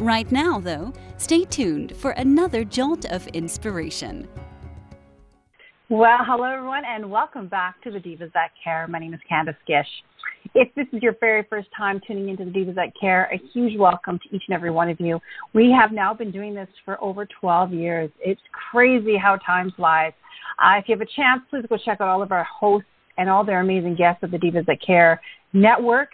Right now, though, stay tuned for another jolt of inspiration. Well, hello everyone, and welcome back to the Divas That Care. My name is Candace Gish. If this is your very first time tuning into the Divas That Care, a huge welcome to each and every one of you. We have now been doing this for over 12 years. It's crazy how time flies. Uh, if you have a chance, please go check out all of our hosts and all their amazing guests of the Divas That Care network.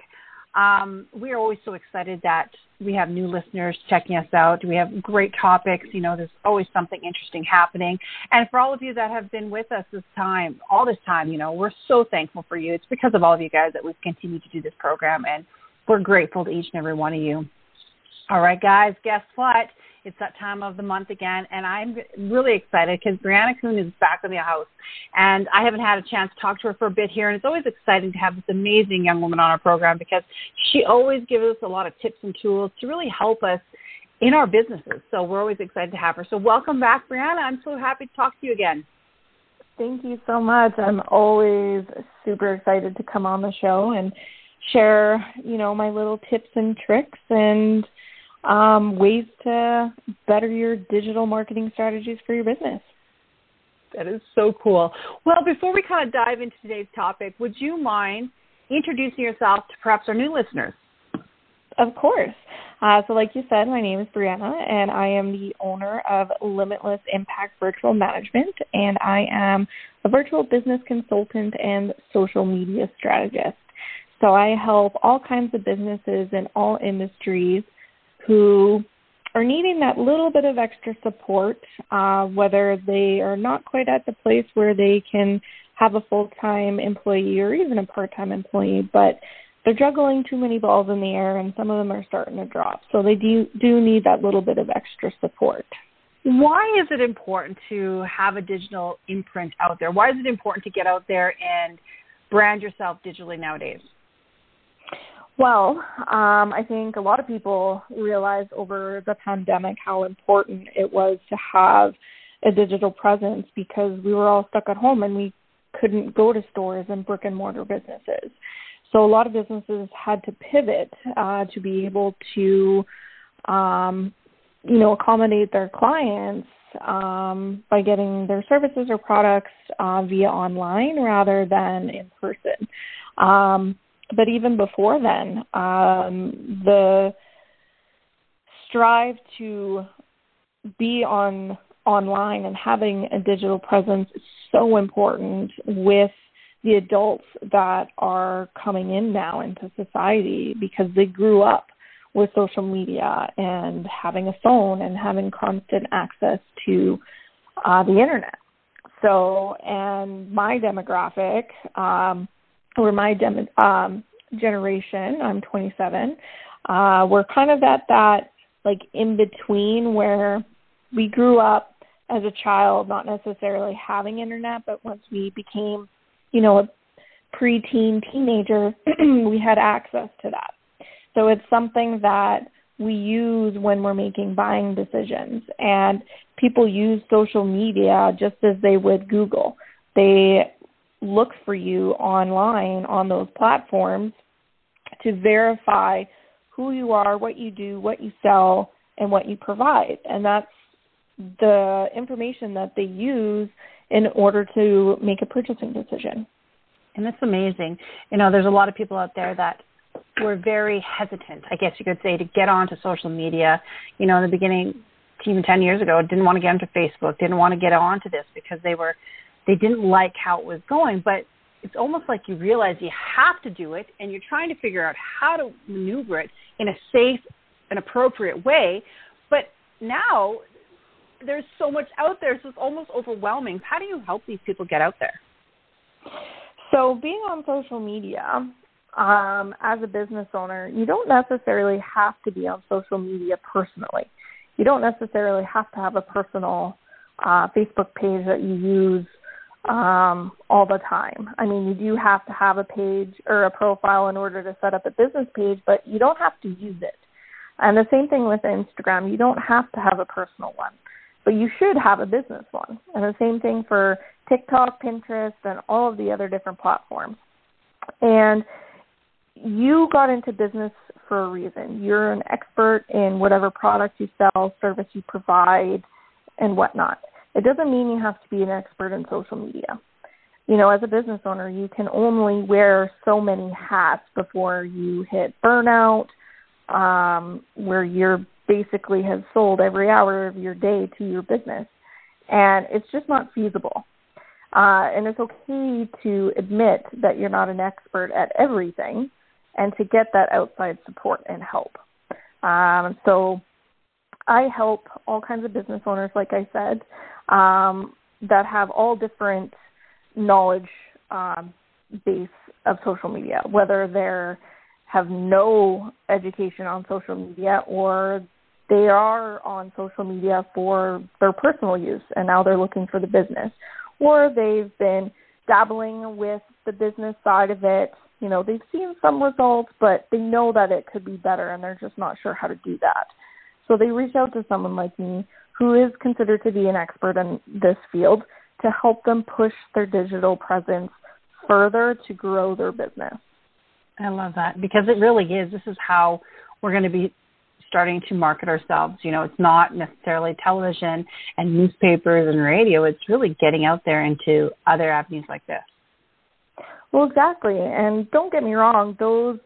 Um, we are always so excited that we have new listeners checking us out. We have great topics. You know, there's always something interesting happening. And for all of you that have been with us this time, all this time, you know, we're so thankful for you. It's because of all of you guys that we've continued to do this program, and we're grateful to each and every one of you. All right, guys, guess what? It's that time of the month again, and I'm really excited because Brianna Kuhn is back in the house, and I haven't had a chance to talk to her for a bit here, and it's always exciting to have this amazing young woman on our program because she always gives us a lot of tips and tools to really help us in our businesses. So we're always excited to have her. So welcome back, Brianna. I'm so happy to talk to you again. Thank you so much. I'm always super excited to come on the show and share, you know, my little tips and tricks and um, ways to better your digital marketing strategies for your business. That is so cool. Well, before we kind of dive into today's topic, would you mind introducing yourself to perhaps our new listeners? Of course. Uh, so, like you said, my name is Brianna, and I am the owner of Limitless Impact Virtual Management, and I am a virtual business consultant and social media strategist. So, I help all kinds of businesses in all industries who are needing that little bit of extra support, uh, whether they are not quite at the place where they can have a full time employee or even a part time employee, but they're juggling too many balls in the air and some of them are starting to drop. So they do do need that little bit of extra support. Why is it important to have a digital imprint out there? Why is it important to get out there and brand yourself digitally nowadays? Well, um, I think a lot of people realized over the pandemic how important it was to have a digital presence because we were all stuck at home and we couldn't go to stores and brick and mortar businesses. So a lot of businesses had to pivot uh, to be able to, um, you know, accommodate their clients um, by getting their services or products uh, via online rather than in person. Um, but even before then, um, the strive to be on online and having a digital presence is so important with the adults that are coming in now into society because they grew up with social media and having a phone and having constant access to uh, the internet. So, and my demographic, um, or my dem- um, generation, I'm 27, uh, we're kind of at that like in between where we grew up as a child not necessarily having internet, but once we became, you know, a preteen teenager, we had access to that. So it's something that we use when we're making buying decisions. And people use social media just as they would Google. They look for you online on those platforms to verify who you are, what you do, what you sell, and what you provide. And that's the information that they use in order to make a purchasing decision. And that's amazing. You know, there's a lot of people out there that were very hesitant, I guess you could say, to get onto social media. You know, in the beginning, even 10 years ago, didn't want to get onto Facebook, didn't want to get onto this because they were they didn't like how it was going, but it's almost like you realize you have to do it and you're trying to figure out how to maneuver it in a safe and appropriate way. But now there's so much out there, so it's almost overwhelming. How do you help these people get out there? So, being on social media um, as a business owner, you don't necessarily have to be on social media personally. You don't necessarily have to have a personal uh, Facebook page that you use um, all the time. I mean, you do have to have a page or a profile in order to set up a business page, but you don't have to use it. And the same thing with Instagram. You don't have to have a personal one, but you should have a business one. And the same thing for TikTok, Pinterest, and all of the other different platforms. And you got into business for a reason. You're an expert in whatever product you sell, service you provide, and whatnot. It doesn't mean you have to be an expert in social media. You know, as a business owner, you can only wear so many hats before you hit burnout, um, where you're basically have sold every hour of your day to your business. And it's just not feasible. Uh, and it's okay to admit that you're not an expert at everything and to get that outside support and help. Um, so I help all kinds of business owners, like I said, um, that have all different knowledge um, base of social media, whether they have no education on social media or they are on social media for their personal use and now they're looking for the business, or they've been dabbling with the business side of it. You know, they've seen some results, but they know that it could be better and they're just not sure how to do that. So they reach out to someone like me who is considered to be an expert in this field to help them push their digital presence further to grow their business. I love that because it really is. This is how we're going to be starting to market ourselves. You know, it's not necessarily television and newspapers and radio. It's really getting out there into other avenues like this. Well, exactly. And don't get me wrong, those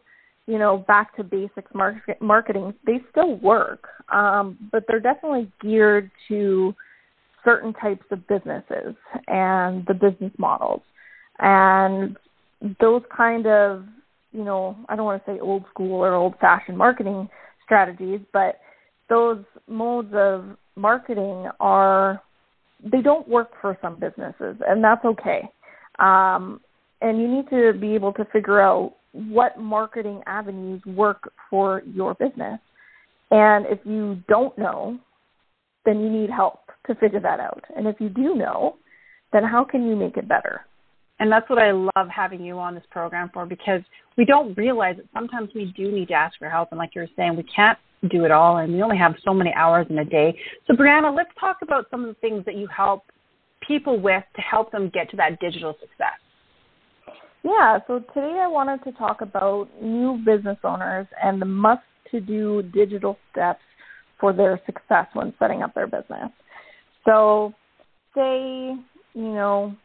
you know, back to basics market, marketing, they still work, um, but they're definitely geared to certain types of businesses and the business models. And those kind of, you know, I don't want to say old school or old fashioned marketing strategies, but those modes of marketing are, they don't work for some businesses, and that's okay. Um, and you need to be able to figure out what marketing avenues work for your business. And if you don't know, then you need help to figure that out. And if you do know, then how can you make it better? And that's what I love having you on this program for because we don't realize that sometimes we do need to ask for help. And like you were saying, we can't do it all and we only have so many hours in a day. So, Brianna, let's talk about some of the things that you help people with to help them get to that digital success. Yeah, so today I wanted to talk about new business owners and the must to do digital steps for their success when setting up their business. So, say, you know,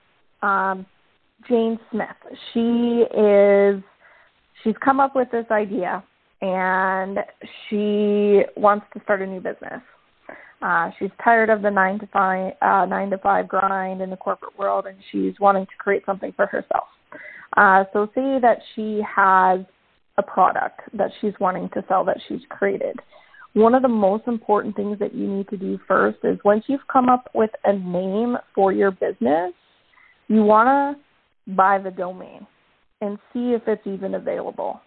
um, Jane Smith, she is, she's come up with this idea and she wants to start a new business. Uh, she's tired of the nine to five uh, nine to five grind in the corporate world, and she's wanting to create something for herself. Uh, so say that she has a product that she's wanting to sell that she's created. One of the most important things that you need to do first is once you've come up with a name for your business, you want to buy the domain and see if it's even available.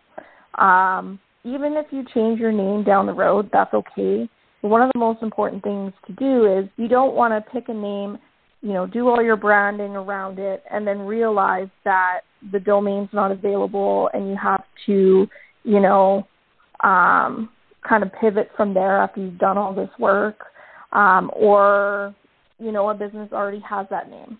Um, even if you change your name down the road, that's okay. One of the most important things to do is you don't want to pick a name you know, do all your branding around it and then realize that the domain's not available and you have to, you know, um, kind of pivot from there after you've done all this work. Um, or, you know, a business already has that name.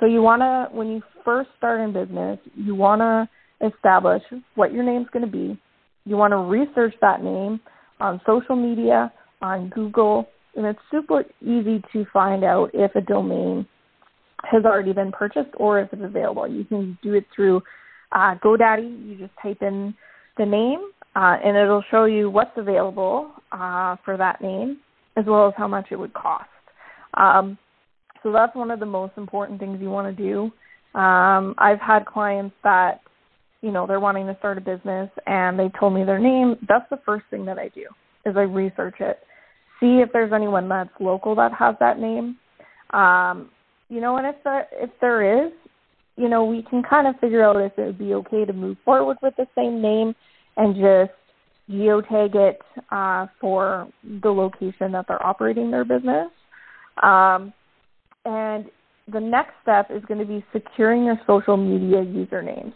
So you want to, when you first start in business, you want to establish what your name's going to be. You want to research that name on social media, on Google, and it's super easy to find out if a domain has already been purchased or if it's available. You can do it through uh, GoDaddy. You just type in the name, uh, and it'll show you what's available uh, for that name, as well as how much it would cost. Um, so that's one of the most important things you want to do. Um, I've had clients that, you know, they're wanting to start a business, and they told me their name. That's the first thing that I do is I research it see if there's anyone that's local that has that name. Um, you know, and if there if there is, you know, we can kind of figure out if it would be okay to move forward with the same name and just geotag it uh, for the location that they're operating their business. Um, and the next step is going to be securing your social media usernames.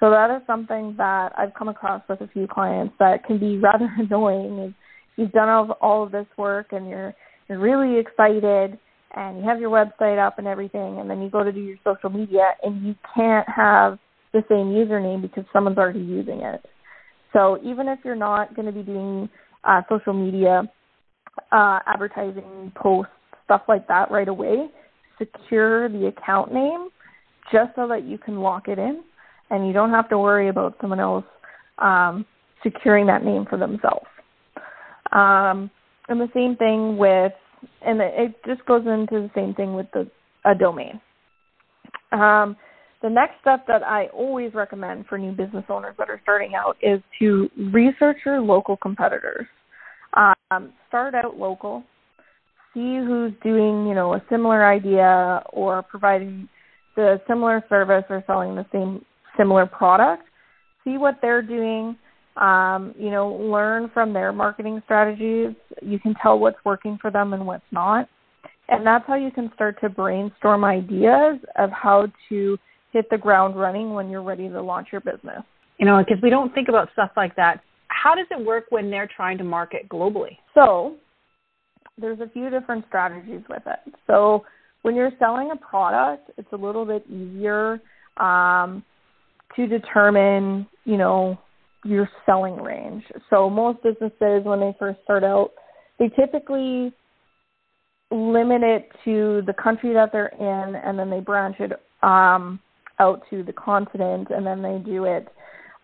So that is something that I've come across with a few clients that can be rather annoying. Is you've done all of, all of this work and you're you're really excited and you have your website up and everything, and then you go to do your social media and you can't have the same username because someone's already using it. So even if you're not going to be doing uh, social media uh, advertising posts, stuff like that right away, secure the account name just so that you can lock it in and you don't have to worry about someone else um, securing that name for themselves. Um, and the same thing with, and it just goes into the same thing with the a domain. Um, the next step that I always recommend for new business owners that are starting out is to research your local competitors. Um, start out local, see who's doing, you know, a similar idea or providing the similar service or selling the same similar product. See what they're doing. Um, you know, learn from their marketing strategies. You can tell what's working for them and what's not. And that's how you can start to brainstorm ideas of how to hit the ground running when you're ready to launch your business. You know, because we don't think about stuff like that. How does it work when they're trying to market globally? So, there's a few different strategies with it. So, when you're selling a product, it's a little bit easier um, to determine, you know, your selling range. So most businesses, when they first start out, they typically limit it to the country that they're in, and then they branch it um, out to the continent, and then they do it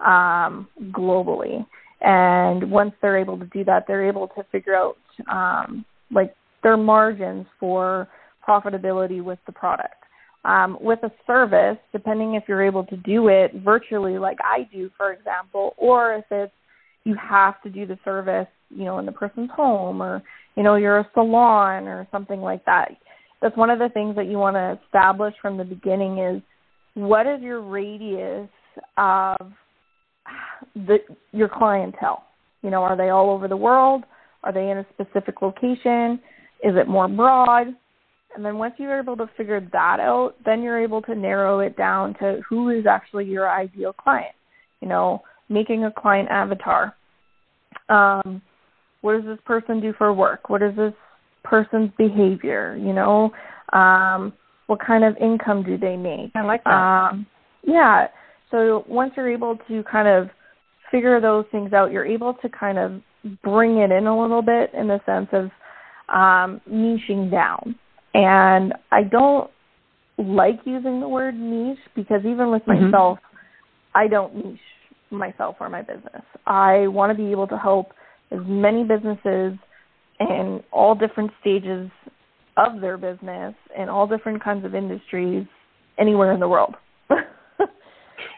um, globally. And once they're able to do that, they're able to figure out um, like their margins for profitability with the product. Um, with a service, depending if you're able to do it virtually, like I do, for example, or if it's you have to do the service, you know, in the person's home, or you know, you're a salon or something like that. That's one of the things that you want to establish from the beginning is what is your radius of the your clientele? You know, are they all over the world? Are they in a specific location? Is it more broad? And then once you're able to figure that out, then you're able to narrow it down to who is actually your ideal client. You know, making a client avatar. Um, what does this person do for work? What is this person's behavior? You know, um, what kind of income do they make? I like that. Um, yeah. So once you're able to kind of figure those things out, you're able to kind of bring it in a little bit in the sense of um, niching down. And I don't like using the word niche because even with mm-hmm. myself, I don't niche myself or my business. I want to be able to help as many businesses in all different stages of their business in all different kinds of industries anywhere in the world.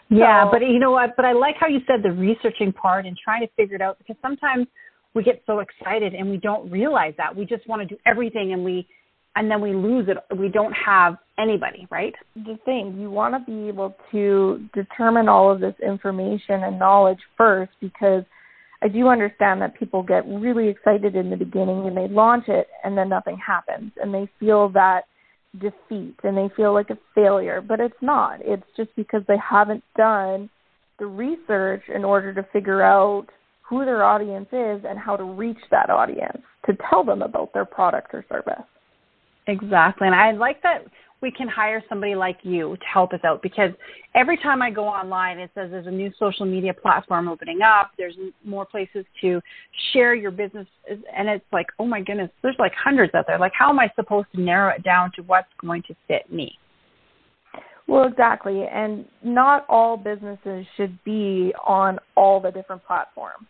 yeah, but you know what? But I like how you said the researching part and trying to figure it out because sometimes we get so excited and we don't realize that. We just want to do everything and we and then we lose it. We don't have anybody, right? The thing, you want to be able to determine all of this information and knowledge first because I do understand that people get really excited in the beginning and they launch it and then nothing happens and they feel that defeat and they feel like a failure, but it's not. It's just because they haven't done the research in order to figure out who their audience is and how to reach that audience to tell them about their product or service. Exactly. And I like that we can hire somebody like you to help us out because every time I go online, it says there's a new social media platform opening up. There's more places to share your business. And it's like, oh my goodness, there's like hundreds out there. Like, how am I supposed to narrow it down to what's going to fit me? Well, exactly. And not all businesses should be on all the different platforms.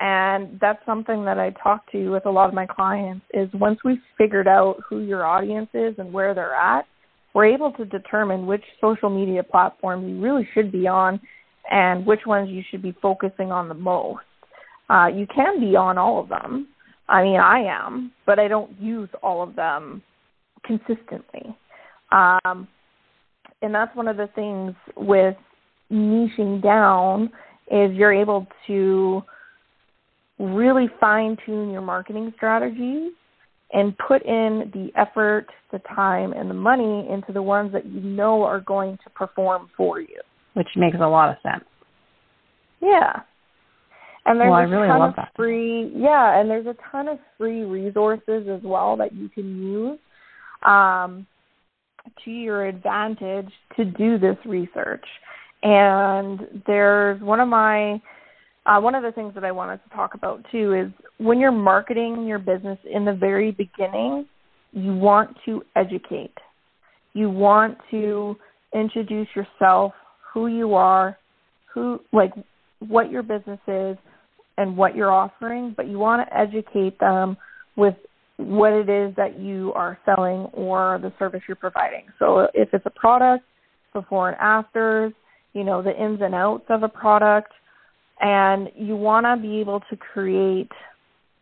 And that's something that I talk to with a lot of my clients is once we've figured out who your audience is and where they're at, we're able to determine which social media platforms you really should be on and which ones you should be focusing on the most. Uh, you can be on all of them. I mean, I am, but I don't use all of them consistently. Um, and that's one of the things with niching down is you're able to really fine tune your marketing strategies and put in the effort, the time, and the money into the ones that you know are going to perform for you. Which makes a lot of sense. Yeah. And there's well, a really ton of that. free yeah, and there's a ton of free resources as well that you can use um, to your advantage to do this research. And there's one of my uh, one of the things that I wanted to talk about too is when you're marketing your business in the very beginning, you want to educate. You want to introduce yourself, who you are, who like what your business is and what you're offering, but you want to educate them with what it is that you are selling or the service you're providing. So if it's a product, before and afters, you know, the ins and outs of a product, and you want to be able to create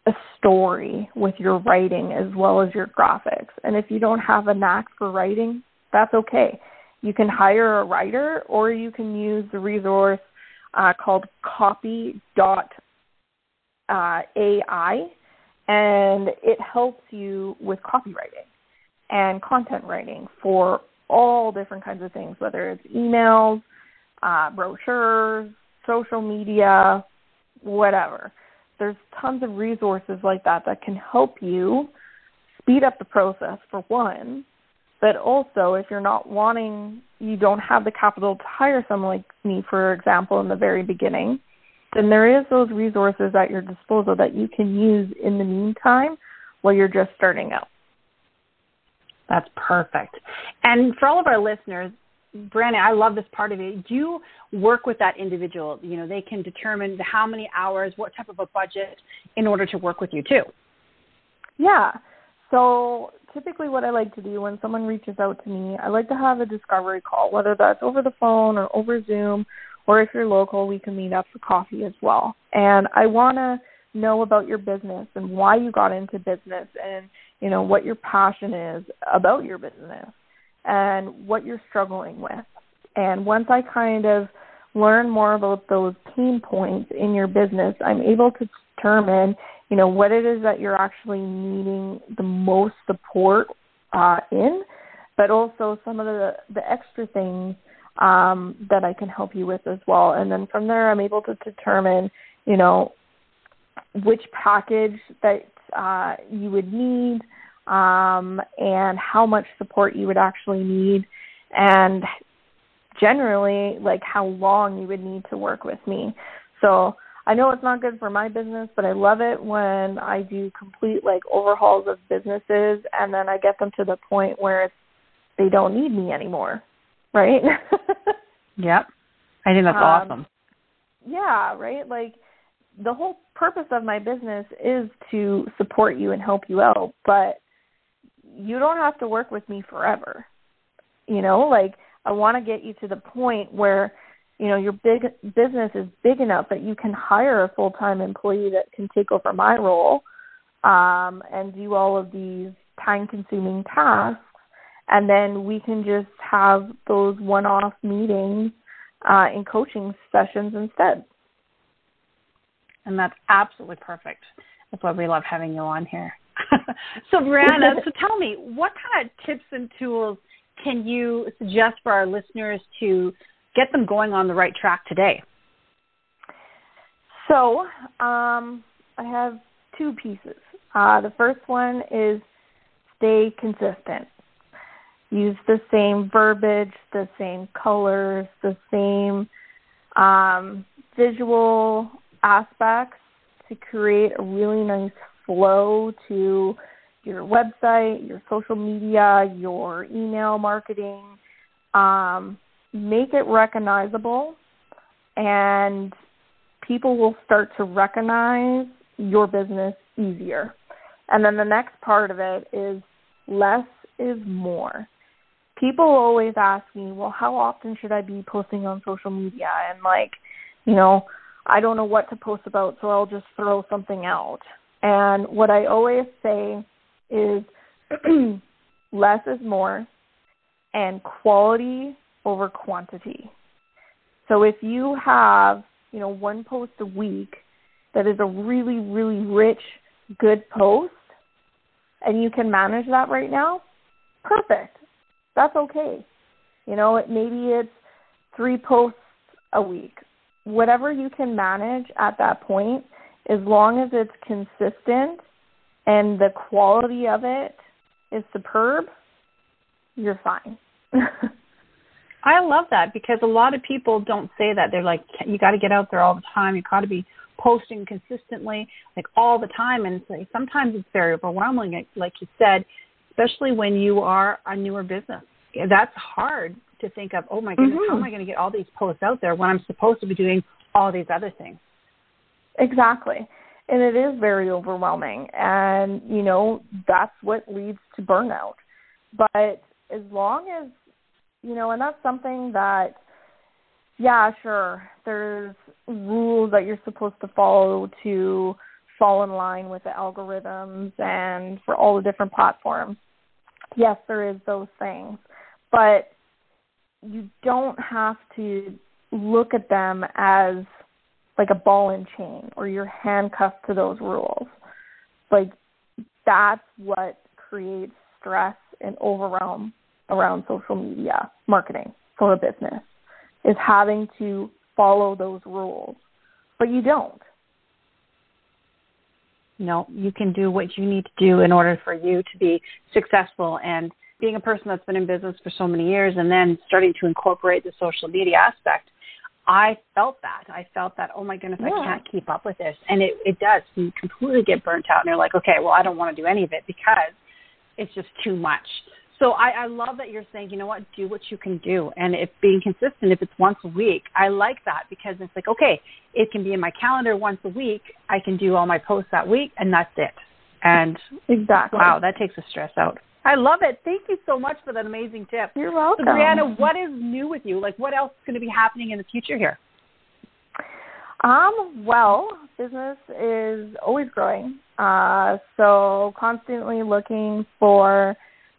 a story with your writing as well as your graphics. And if you don't have a knack for writing, that's okay. You can hire a writer or you can use the resource uh, called copy.ai and it helps you with copywriting and content writing for all different kinds of things, whether it's emails, uh, brochures, social media, whatever. There's tons of resources like that that can help you speed up the process for one, but also if you're not wanting, you don't have the capital to hire someone like me, for example, in the very beginning, then there is those resources at your disposal that you can use in the meantime while you're just starting out. That's perfect. And for all of our listeners, Brianna, I love this part of it. Do you work with that individual? You know, they can determine how many hours, what type of a budget in order to work with you too. Yeah. So typically what I like to do when someone reaches out to me, I like to have a discovery call, whether that's over the phone or over Zoom, or if you're local, we can meet up for coffee as well. And I want to know about your business and why you got into business and, you know, what your passion is about your business and what you're struggling with. And once I kind of learn more about those pain points in your business, I'm able to determine, you know, what it is that you're actually needing the most support uh, in, but also some of the, the extra things um, that I can help you with as well. And then from there, I'm able to determine, you know, which package that uh, you would need um, and how much support you would actually need, and generally, like how long you would need to work with me. So I know it's not good for my business, but I love it when I do complete like overhauls of businesses and then I get them to the point where it's, they don't need me anymore right? yep. I think that's um, awesome. Yeah, right? Like the whole purpose of my business is to support you and help you out, but you don't have to work with me forever. You know, like I want to get you to the point where you know your big business is big enough that you can hire a full-time employee that can take over my role um, and do all of these time-consuming tasks and then we can just have those one-off meetings uh, and coaching sessions instead. And that's absolutely perfect. That's why we love having you on here. so, Brianna, so tell me, what kind of tips and tools can you suggest for our listeners to get them going on the right track today? So, um, I have two pieces. Uh, the first one is stay consistent use the same verbiage, the same colors, the same um, visual aspects to create a really nice flow to your website, your social media, your email marketing. Um, make it recognizable, and people will start to recognize your business easier. And then the next part of it is less is more people always ask me, well, how often should I be posting on social media? And like, you know, I don't know what to post about, so I'll just throw something out. And what I always say is less is more and quality over quantity. So if you have, you know, one post a week that is a really, really rich, good post, and you can manage that right now, perfect. That's okay. You know, maybe it's three posts a week. Whatever you can manage at that point, as long as it's consistent and the quality of it is superb, you're fine. I love that because a lot of people don't say that. They're like, you got to get out there all the time. You got to be posting consistently, like all the time. And it's like, sometimes it's very overwhelming, like you said, especially when you are a newer business. That's hard to think of. Oh my goodness, mm-hmm. how am I going to get all these posts out there when I'm supposed to be doing all these other things? Exactly. And it is very overwhelming. And, you know, that's what leads to burnout. But as long as, you know, and that's something that, yeah, sure, there's rules that you're supposed to follow to fall in line with the algorithms and for all the different platforms. Yes, there is those things. But you don't have to look at them as like a ball and chain or you're handcuffed to those rules. Like that's what creates stress and overwhelm around social media marketing for a business is having to follow those rules. But you don't. No, you can do what you need to do in order for you to be successful and being a person that's been in business for so many years and then starting to incorporate the social media aspect I felt that. I felt that, oh my goodness, yeah. I can't keep up with this. And it, it does. You completely get burnt out and you're like, okay, well, I don't want to do any of it because it's just too much. So I, I love that you're saying, you know what, do what you can do. And if being consistent, if it's once a week, I like that because it's like, okay, it can be in my calendar once a week. I can do all my posts that week and that's it. And exactly. wow, that takes the stress out. I love it. Thank you so much for that amazing tip. You're welcome. So, Brianna, what is new with you? Like, what else is going to be happening in the future here? Um, well, business is always growing. Uh, so constantly looking for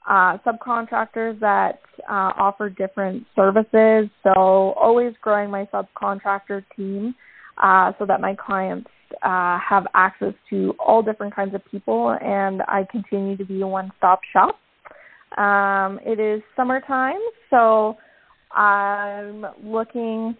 uh, subcontractors that uh, offer different services. So always growing my subcontractor team uh, so that my clients uh, have access to all different kinds of people, and I continue to be a one-stop shop. Um, it is summertime, so I'm looking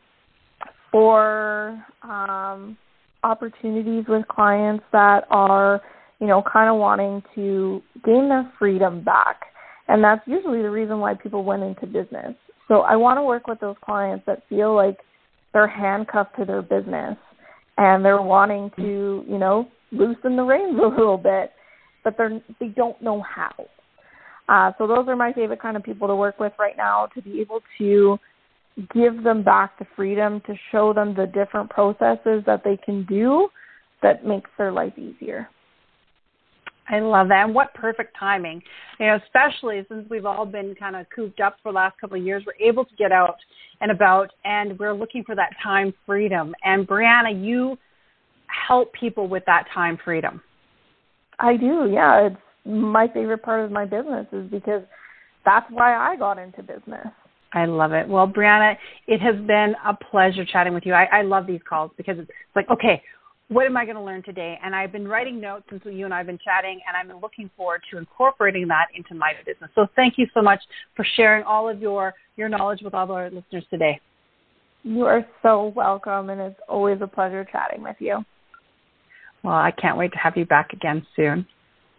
for um, opportunities with clients that are, you know, kind of wanting to gain their freedom back. And that's usually the reason why people went into business. So I want to work with those clients that feel like they're handcuffed to their business and they're wanting to, you know, loosen the reins a little bit, but they're they don't know how. Uh, so those are my favorite kind of people to work with right now to be able to give them back the freedom to show them the different processes that they can do that makes their life easier. I love that. And what perfect timing. You know, especially since we've all been kind of cooped up for the last couple of years, we're able to get out and about and we're looking for that time freedom. And Brianna, you help people with that time freedom. I do, yeah. It's my favorite part of my business is because that's why I got into business. I love it. Well, Brianna, it has been a pleasure chatting with you. I, I love these calls because it's like, okay, what am I going to learn today? And I've been writing notes since you and I have been chatting, and I'm looking forward to incorporating that into my business. So thank you so much for sharing all of your, your knowledge with all of our listeners today. You are so welcome, and it's always a pleasure chatting with you. Well, I can't wait to have you back again soon.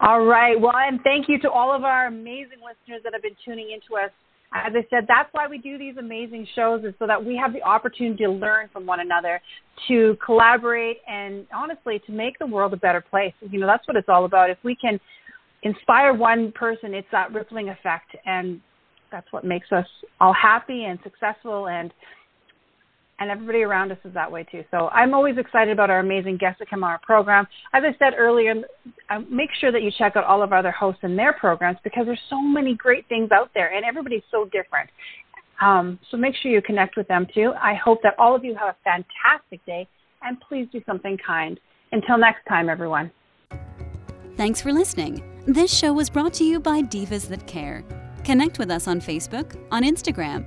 All right. Well, and thank you to all of our amazing listeners that have been tuning into us as I said, that's why we do these amazing shows is so that we have the opportunity to learn from one another, to collaborate, and honestly, to make the world a better place. You know, that's what it's all about. If we can inspire one person, it's that rippling effect, and that's what makes us all happy and successful and and everybody around us is that way too. So I'm always excited about our amazing guests that come on our program. As I said earlier, uh, make sure that you check out all of our other hosts and their programs because there's so many great things out there, and everybody's so different. Um, so make sure you connect with them too. I hope that all of you have a fantastic day, and please do something kind. Until next time, everyone. Thanks for listening. This show was brought to you by Divas That Care. Connect with us on Facebook, on Instagram